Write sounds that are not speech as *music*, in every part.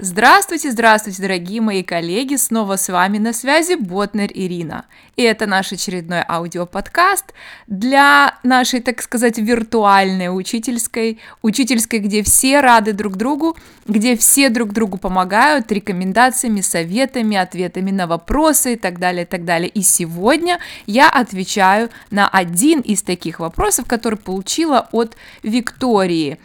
Здравствуйте, здравствуйте, дорогие мои коллеги, снова с вами на связи Ботнер Ирина. И это наш очередной аудиоподкаст для нашей, так сказать, виртуальной учительской, учительской, где все рады друг другу, где все друг другу помогают рекомендациями, советами, ответами на вопросы и так далее, и так далее. И сегодня я отвечаю на один из таких вопросов, который получила от Виктории.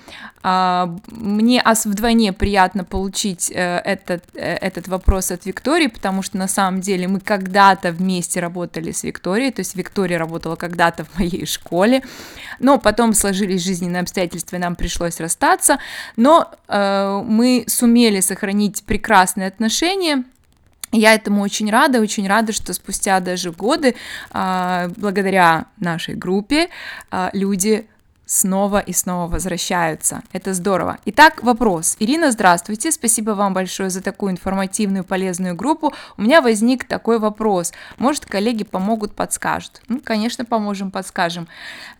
А, мне вдвойне приятно получить э, этот, э, этот вопрос от Виктории, потому что на самом деле мы когда-то вместе работали с Викторией, то есть Виктория работала когда-то в моей школе, но потом сложились жизненные обстоятельства, и нам пришлось расстаться, но э, мы сумели сохранить прекрасные отношения, я этому очень рада, очень рада, что спустя даже годы, а, благодаря нашей группе, а, люди снова и снова возвращаются. Это здорово. Итак, вопрос. Ирина, здравствуйте. Спасибо вам большое за такую информативную, полезную группу. У меня возник такой вопрос. Может, коллеги помогут, подскажут? Ну, конечно, поможем, подскажем.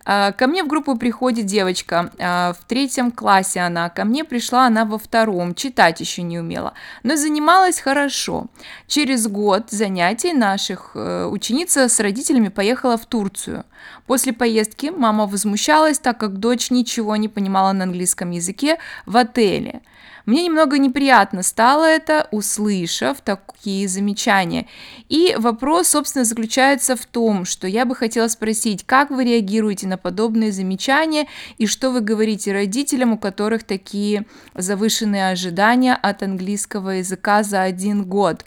А, ко мне в группу приходит девочка, а, в третьем классе она, ко мне пришла она во втором, читать еще не умела, но занималась хорошо. Через год занятий наших э, ученица с родителями поехала в Турцию. После поездки мама возмущалась, так как дочь ничего не понимала на английском языке в отеле. Мне немного неприятно стало это, услышав такие замечания. И вопрос, собственно, заключается в том, что я бы хотела спросить, как вы реагируете на подобные замечания и что вы говорите родителям, у которых такие завышенные ожидания от английского языка за один год.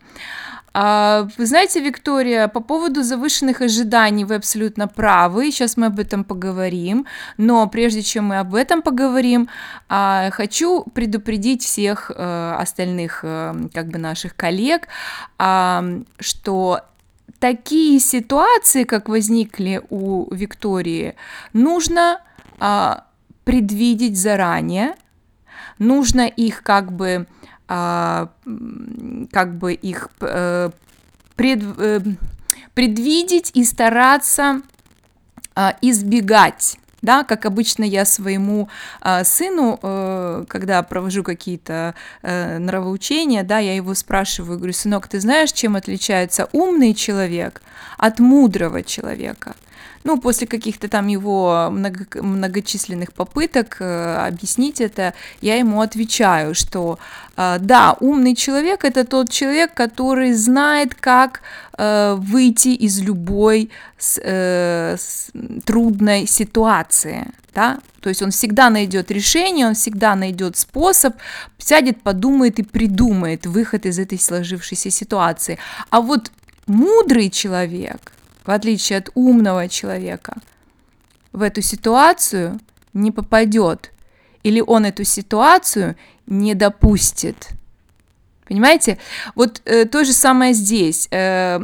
А, вы знаете, Виктория, по поводу завышенных ожиданий вы абсолютно правы, сейчас мы об этом поговорим, но прежде чем мы об этом поговорим, а, хочу предупредить всех э, остальных э, как бы наших коллег, а, что такие ситуации, как возникли у Виктории, нужно предвидеть заранее, нужно их как бы как бы их э, пред, э, предвидеть и стараться а, избегать да, как обычно я своему э, сыну, э, когда провожу какие-то э, нравоучения, да, я его спрашиваю, говорю, сынок, ты знаешь, чем отличается умный человек от мудрого человека? Ну, после каких-то там его много, многочисленных попыток э, объяснить это, я ему отвечаю, что э, да, умный человек это тот человек, который знает, как э, выйти из любой трудной ситуации, да, то есть он всегда найдет решение, он всегда найдет способ, сядет, подумает и придумает выход из этой сложившейся ситуации. А вот мудрый человек, в отличие от умного человека, в эту ситуацию не попадет, или он эту ситуацию не допустит. Понимаете? Вот э, то же самое здесь. Э,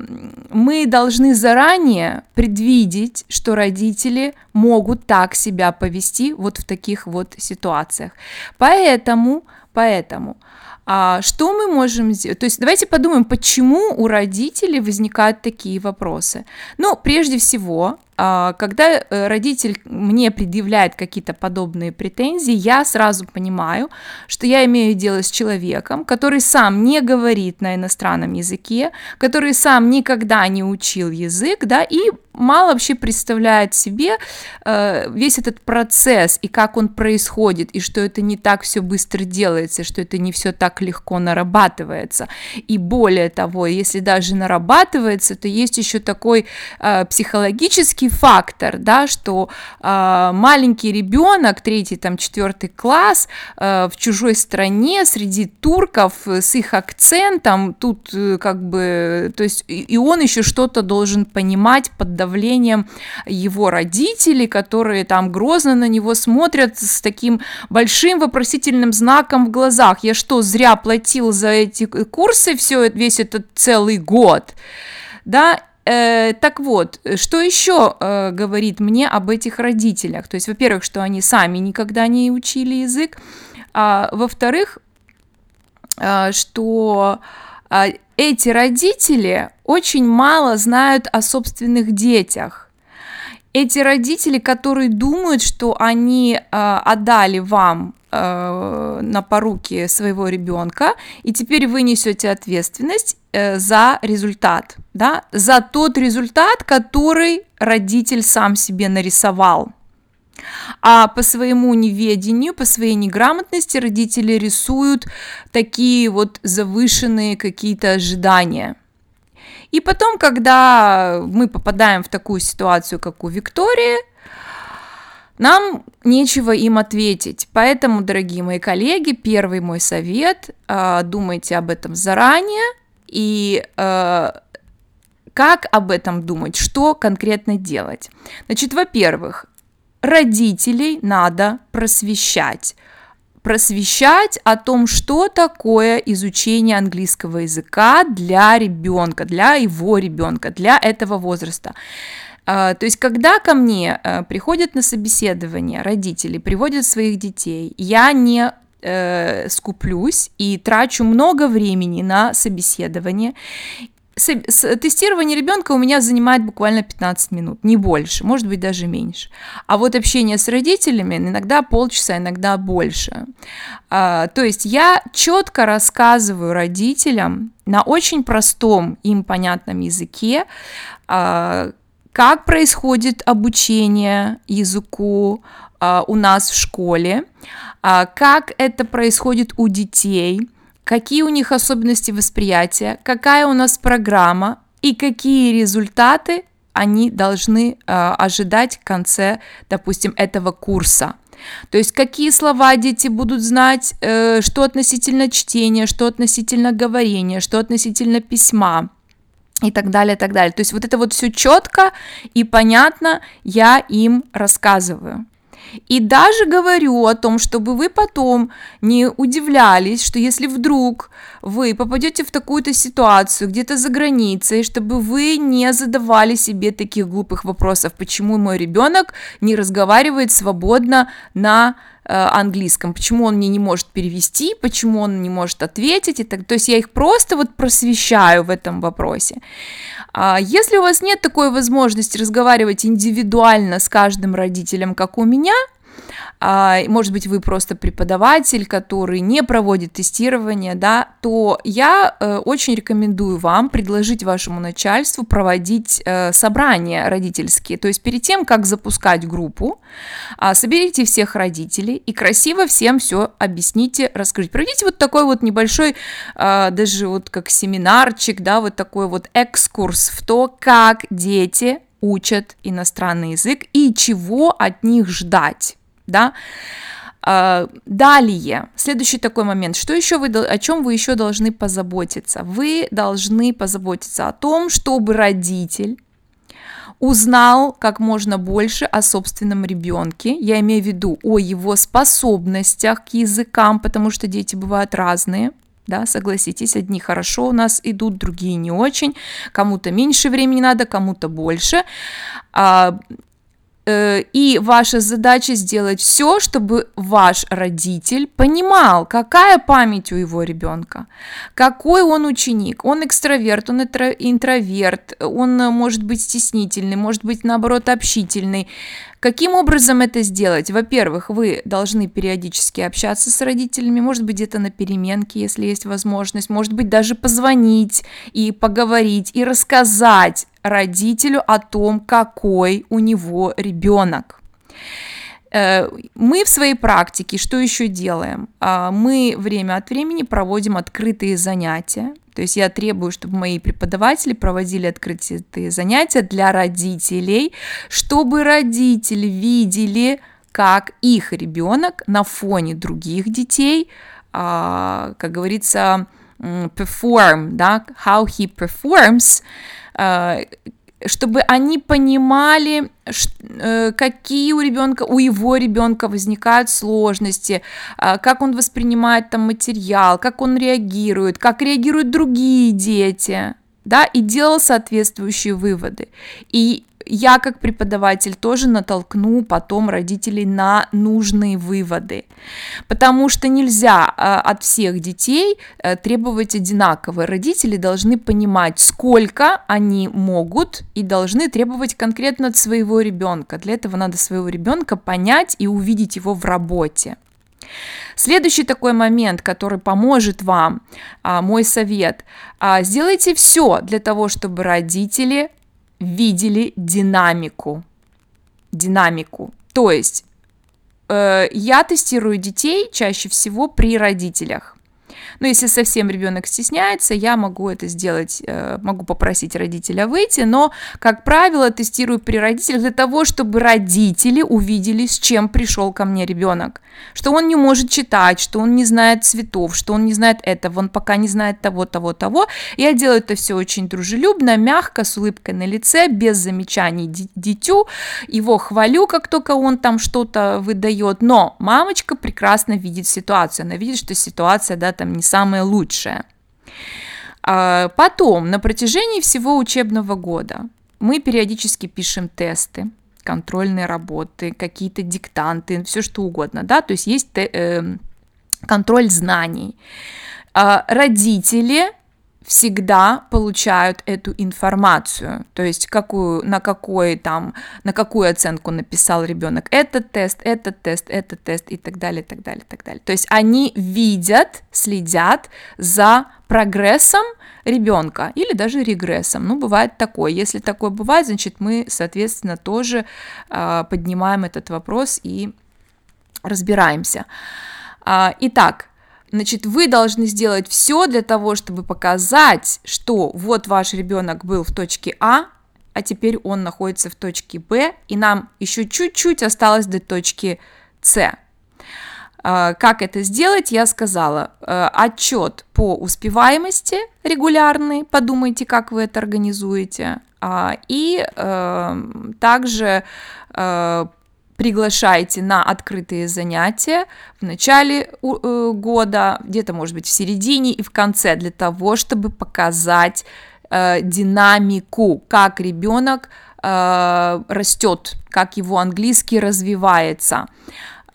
мы должны заранее предвидеть, что родители могут так себя повести вот в таких вот ситуациях. Поэтому, поэтому а что мы можем сделать? То есть давайте подумаем, почему у родителей возникают такие вопросы. Ну, прежде всего, когда э, родитель мне предъявляет какие-то подобные претензии, я сразу понимаю, что я имею дело с человеком, который сам не говорит на иностранном языке, который сам никогда не учил язык, да, и мало вообще представляет себе э, весь этот процесс и как он происходит, и что это не так все быстро делается, что это не все так легко нарабатывается. И более того, если даже нарабатывается, то есть еще такой э, психологический фактор, да, что э, маленький ребенок, третий, там, четвертый класс э, в чужой стране среди турков с их акцентом, тут э, как бы, то есть и, и он еще что-то должен понимать под давлением его родителей, которые там грозно на него смотрят с таким большим вопросительным знаком в глазах. Я что, зря платил за эти курсы все, весь этот целый год? Да, Э, так вот, что еще э, говорит мне об этих родителях? То есть, во-первых, что они сами никогда не учили язык, а во-вторых, э, что э, эти родители очень мало знают о собственных детях. Эти родители, которые думают, что они э, отдали вам э, на поруки своего ребенка, и теперь вы несете ответственность э, за результат, да, за тот результат, который родитель сам себе нарисовал. А по своему неведению, по своей неграмотности родители рисуют такие вот завышенные какие-то ожидания – и потом, когда мы попадаем в такую ситуацию, как у Виктории, нам нечего им ответить. Поэтому, дорогие мои коллеги, первый мой совет, э, думайте об этом заранее и э, как об этом думать, что конкретно делать. Значит, во-первых, родителей надо просвещать просвещать о том, что такое изучение английского языка для ребенка, для его ребенка, для этого возраста. А, то есть, когда ко мне э, приходят на собеседование родители, приводят своих детей, я не э, скуплюсь и трачу много времени на собеседование тестирование ребенка у меня занимает буквально 15 минут, не больше, может быть даже меньше. А вот общение с родителями иногда полчаса, иногда больше. А, то есть я четко рассказываю родителям на очень простом им понятном языке, а, как происходит обучение языку а, у нас в школе, как это происходит у детей, какие у них особенности восприятия, какая у нас программа и какие результаты они должны э, ожидать в конце, допустим, этого курса. То есть какие слова дети будут знать, э, что относительно чтения, что относительно говорения, что относительно письма и так далее, и так далее. То есть вот это вот все четко и понятно я им рассказываю. И даже говорю о том, чтобы вы потом не удивлялись, что если вдруг вы попадете в такую-то ситуацию где-то за границей, чтобы вы не задавали себе таких глупых вопросов, почему мой ребенок не разговаривает свободно на английском, почему он мне не может перевести, почему он не может ответить, и так, то есть я их просто вот просвещаю в этом вопросе. А если у вас нет такой возможности разговаривать индивидуально с каждым родителем, как у меня, может быть, вы просто преподаватель, который не проводит тестирование, да, то я э, очень рекомендую вам предложить вашему начальству проводить э, собрания родительские. То есть перед тем, как запускать группу, э, соберите всех родителей и красиво всем все объясните, расскажите. Проведите вот такой вот небольшой, э, даже вот как семинарчик, да, вот такой вот экскурс в то, как дети учат иностранный язык и чего от них ждать да. А, далее, следующий такой момент, что еще вы, о чем вы еще должны позаботиться? Вы должны позаботиться о том, чтобы родитель узнал как можно больше о собственном ребенке, я имею в виду о его способностях к языкам, потому что дети бывают разные, да, согласитесь, одни хорошо у нас идут, другие не очень, кому-то меньше времени надо, кому-то больше. А, и ваша задача сделать все, чтобы ваш родитель понимал, какая память у его ребенка, какой он ученик, он экстраверт, он интроверт, он э, может быть стеснительный, может быть наоборот общительный. Каким образом это сделать? Во-первых, вы должны периодически общаться с родителями, может быть где-то на переменке, если есть возможность, может быть даже позвонить и поговорить и рассказать родителю о том, какой у него ребенок. Э, мы в своей практике что еще делаем? А, мы время от времени проводим открытые занятия. То есть я требую, чтобы мои преподаватели проводили открытые занятия для родителей, чтобы родители видели, как их ребенок на фоне других детей, а, как говорится, perform, да, how he performs, чтобы они понимали, э, какие у ребенка, у его ребенка возникают сложности, а, как он воспринимает там материал, как он реагирует, как реагируют другие дети, да, и делал соответствующие выводы. И я как преподаватель тоже натолкну потом родителей на нужные выводы, потому что нельзя от всех детей требовать одинаково. Родители должны понимать, сколько они могут и должны требовать конкретно от своего ребенка. Для этого надо своего ребенка понять и увидеть его в работе. Следующий такой момент, который поможет вам, а, мой совет, а, сделайте все для того, чтобы родители видели динамику. Динамику. То есть э, я тестирую детей чаще всего при родителях. Но если совсем ребенок стесняется, я могу это сделать, э, могу попросить родителя выйти, но, как правило, тестирую при родителях для того, чтобы родители увидели, с чем пришел ко мне ребенок. Что он не может читать, что он не знает цветов, что он не знает этого, он пока не знает того, того, того. Я делаю это все очень дружелюбно, мягко, с улыбкой на лице, без замечаний дитю. Его хвалю, как только он там что-то выдает, но мамочка прекрасно видит ситуацию, она видит, что ситуация, да, там не самое лучшее. А, потом, на протяжении всего учебного года мы периодически пишем тесты, контрольные работы, какие-то диктанты, все что угодно, да, то есть есть э, контроль знаний. А, родители всегда получают эту информацию, то есть какую, на какой там, на какую оценку написал ребенок этот тест, этот тест, этот тест и так далее, так далее, так далее. То есть они видят, следят за прогрессом ребенка или даже регрессом. Ну, бывает такое. Если такое бывает, значит, мы, соответственно, тоже э, поднимаем этот вопрос и разбираемся. Э, итак, Значит, вы должны сделать все для того, чтобы показать, что вот ваш ребенок был в точке А, а теперь он находится в точке Б, и нам еще чуть-чуть осталось до точки С. А, как это сделать, я сказала. А, Отчет по успеваемости регулярный, подумайте, как вы это организуете. А, и также приглашайте на открытые занятия в начале э, года, где-то, может быть, в середине и в конце, для того, чтобы показать э, динамику, как ребенок э, растет, как его английский развивается.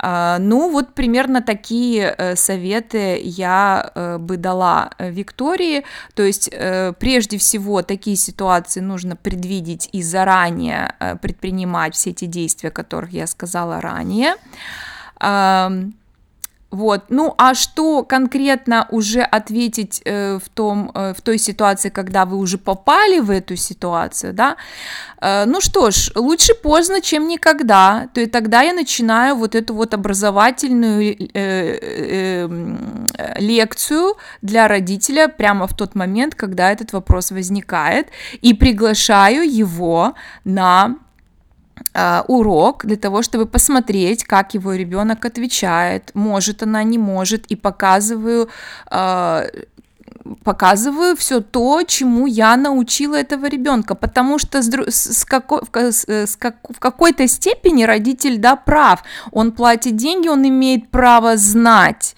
А, ну, вот примерно такие э, советы я э, бы дала э, Виктории. То есть, прежде всего, такие ситуации нужно предвидеть и заранее предпринимать все эти действия, о которых я сказала ранее. Вот. Ну, а что конкретно уже ответить э, в, том, э, в той ситуации, когда вы уже попали в эту ситуацию, да? Э, ну что ж, лучше поздно, чем никогда. То есть тогда я начинаю вот эту вот образовательную э, э, э, лекцию для родителя прямо в тот момент, когда этот вопрос возникает, и приглашаю его на урок для того, чтобы посмотреть, как его ребенок отвечает, может она, не может, и показываю, uh, показываю все то, чему я научила этого ребенка, потому что с, с какой, с, с как, в какой-то степени родитель, да, прав, он платит деньги, он имеет право знать,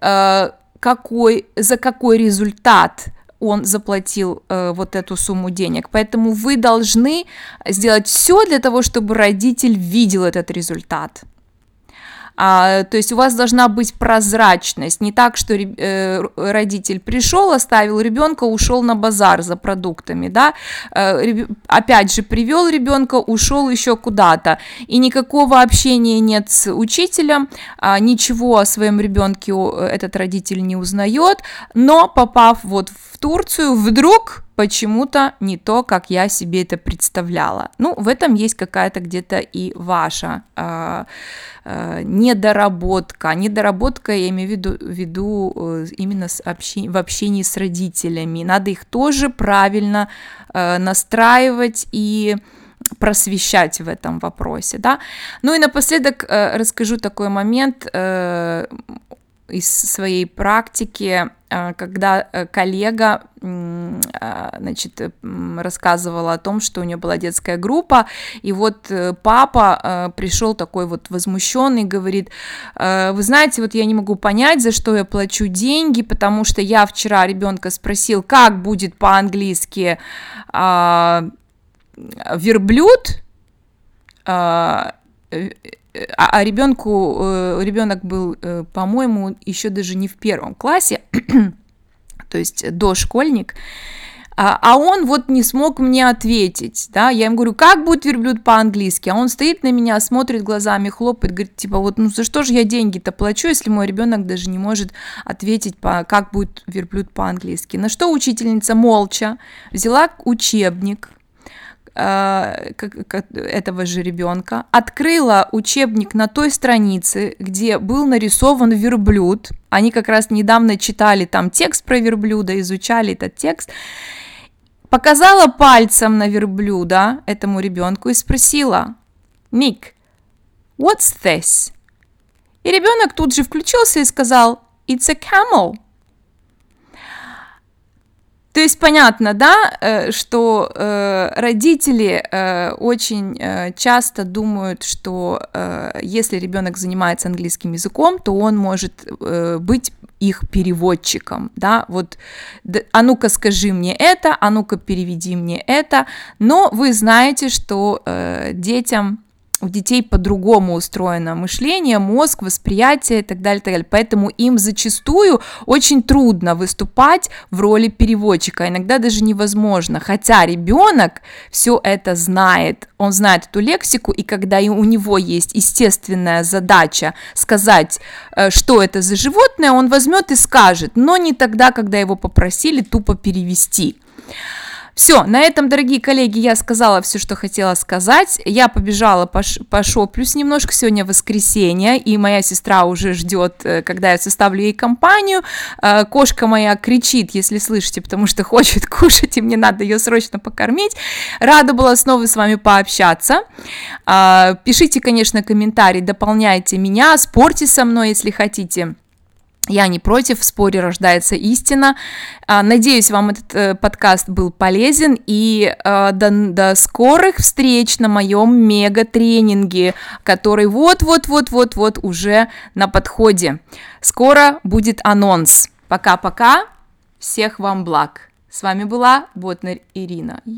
uh, какой, за какой результат он заплатил э, вот эту сумму денег. Поэтому вы должны сделать все для того, чтобы родитель видел этот результат. А, то есть у вас должна быть прозрачность, не так, что э, родитель пришел, оставил ребенка, ушел на базар за продуктами, да, э, опять же привел ребенка, ушел еще куда-то, и никакого общения нет с учителем, э, ничего о своем ребенке этот родитель не узнает, но попав вот в Турцию, вдруг почему-то не то, как я себе это представляла. Ну, в этом есть какая-то где-то и ваша э, э, недоработка. Недоработка, я имею в виду, в виду э, именно с общи, в общении с родителями. Надо их тоже правильно э, настраивать и просвещать в этом вопросе, да. Ну и напоследок э, расскажу такой момент. Э, из своей практики, когда э, коллега а, значит, рассказывала о том, что у нее была детская группа, и вот э, папа пришел такой вот возмущенный, говорит, вы знаете, вот я не могу понять, за что я плачу деньги, потому что я вчера ребенка спросил, как будет по-английски а, верблюд, э, а, а ребенку, э, ребенок был, э, по-моему, еще даже не в первом классе, *clears throat* то есть дошкольник, а, а он вот не смог мне ответить, да, я ему говорю, как будет верблюд по-английски, а он стоит на меня, смотрит глазами, хлопает, говорит, типа, вот, ну за что же я деньги-то плачу, если мой ребенок даже не может ответить, по, как будет верблюд по-английски, на что учительница молча взяла учебник, этого же ребенка, открыла учебник на той странице, где был нарисован верблюд. Они как раз недавно читали там текст про верблюда, изучали этот текст. Показала пальцем на верблюда этому ребенку и спросила, Ник, what's this? И ребенок тут же включился и сказал, it's a camel. То есть понятно, да, э, что э, родители э, очень часто думают, что если ребенок занимается английским языком, то он может быть их переводчиком, да, вот, а ну-ка скажи мне это, а ну-ка переведи мне это, но вы знаете, что детям у детей по-другому устроено мышление, мозг, восприятие и так далее, так далее. Поэтому им зачастую очень трудно выступать в роли переводчика, иногда даже невозможно. Хотя ребенок все это знает, он знает эту лексику, и когда у него есть естественная задача сказать, э, что это за животное, он возьмет и скажет, но не тогда, когда его попросили тупо перевести. Все, на этом, дорогие коллеги, я сказала все, что хотела сказать. Я побежала по, по шоплюсь немножко. Сегодня воскресенье, и моя сестра уже ждет, э, когда я составлю ей компанию. Э, кошка моя кричит, если слышите, потому что *laughs* хочет кушать, и мне надо ее срочно покормить. Рада была снова с вами пообщаться. Э, пишите, конечно, комментарии, дополняйте меня, спорьте со мной, если хотите. Я не против, в споре рождается истина. А, надеюсь, вам этот э, подкаст был полезен. И э, до, до скорых встреч на моем мега-тренинге, который вот-вот-вот-вот-вот уже на подходе. Скоро будет анонс. Пока-пока. Всех вам благ. С вами была Ботнер Ирина.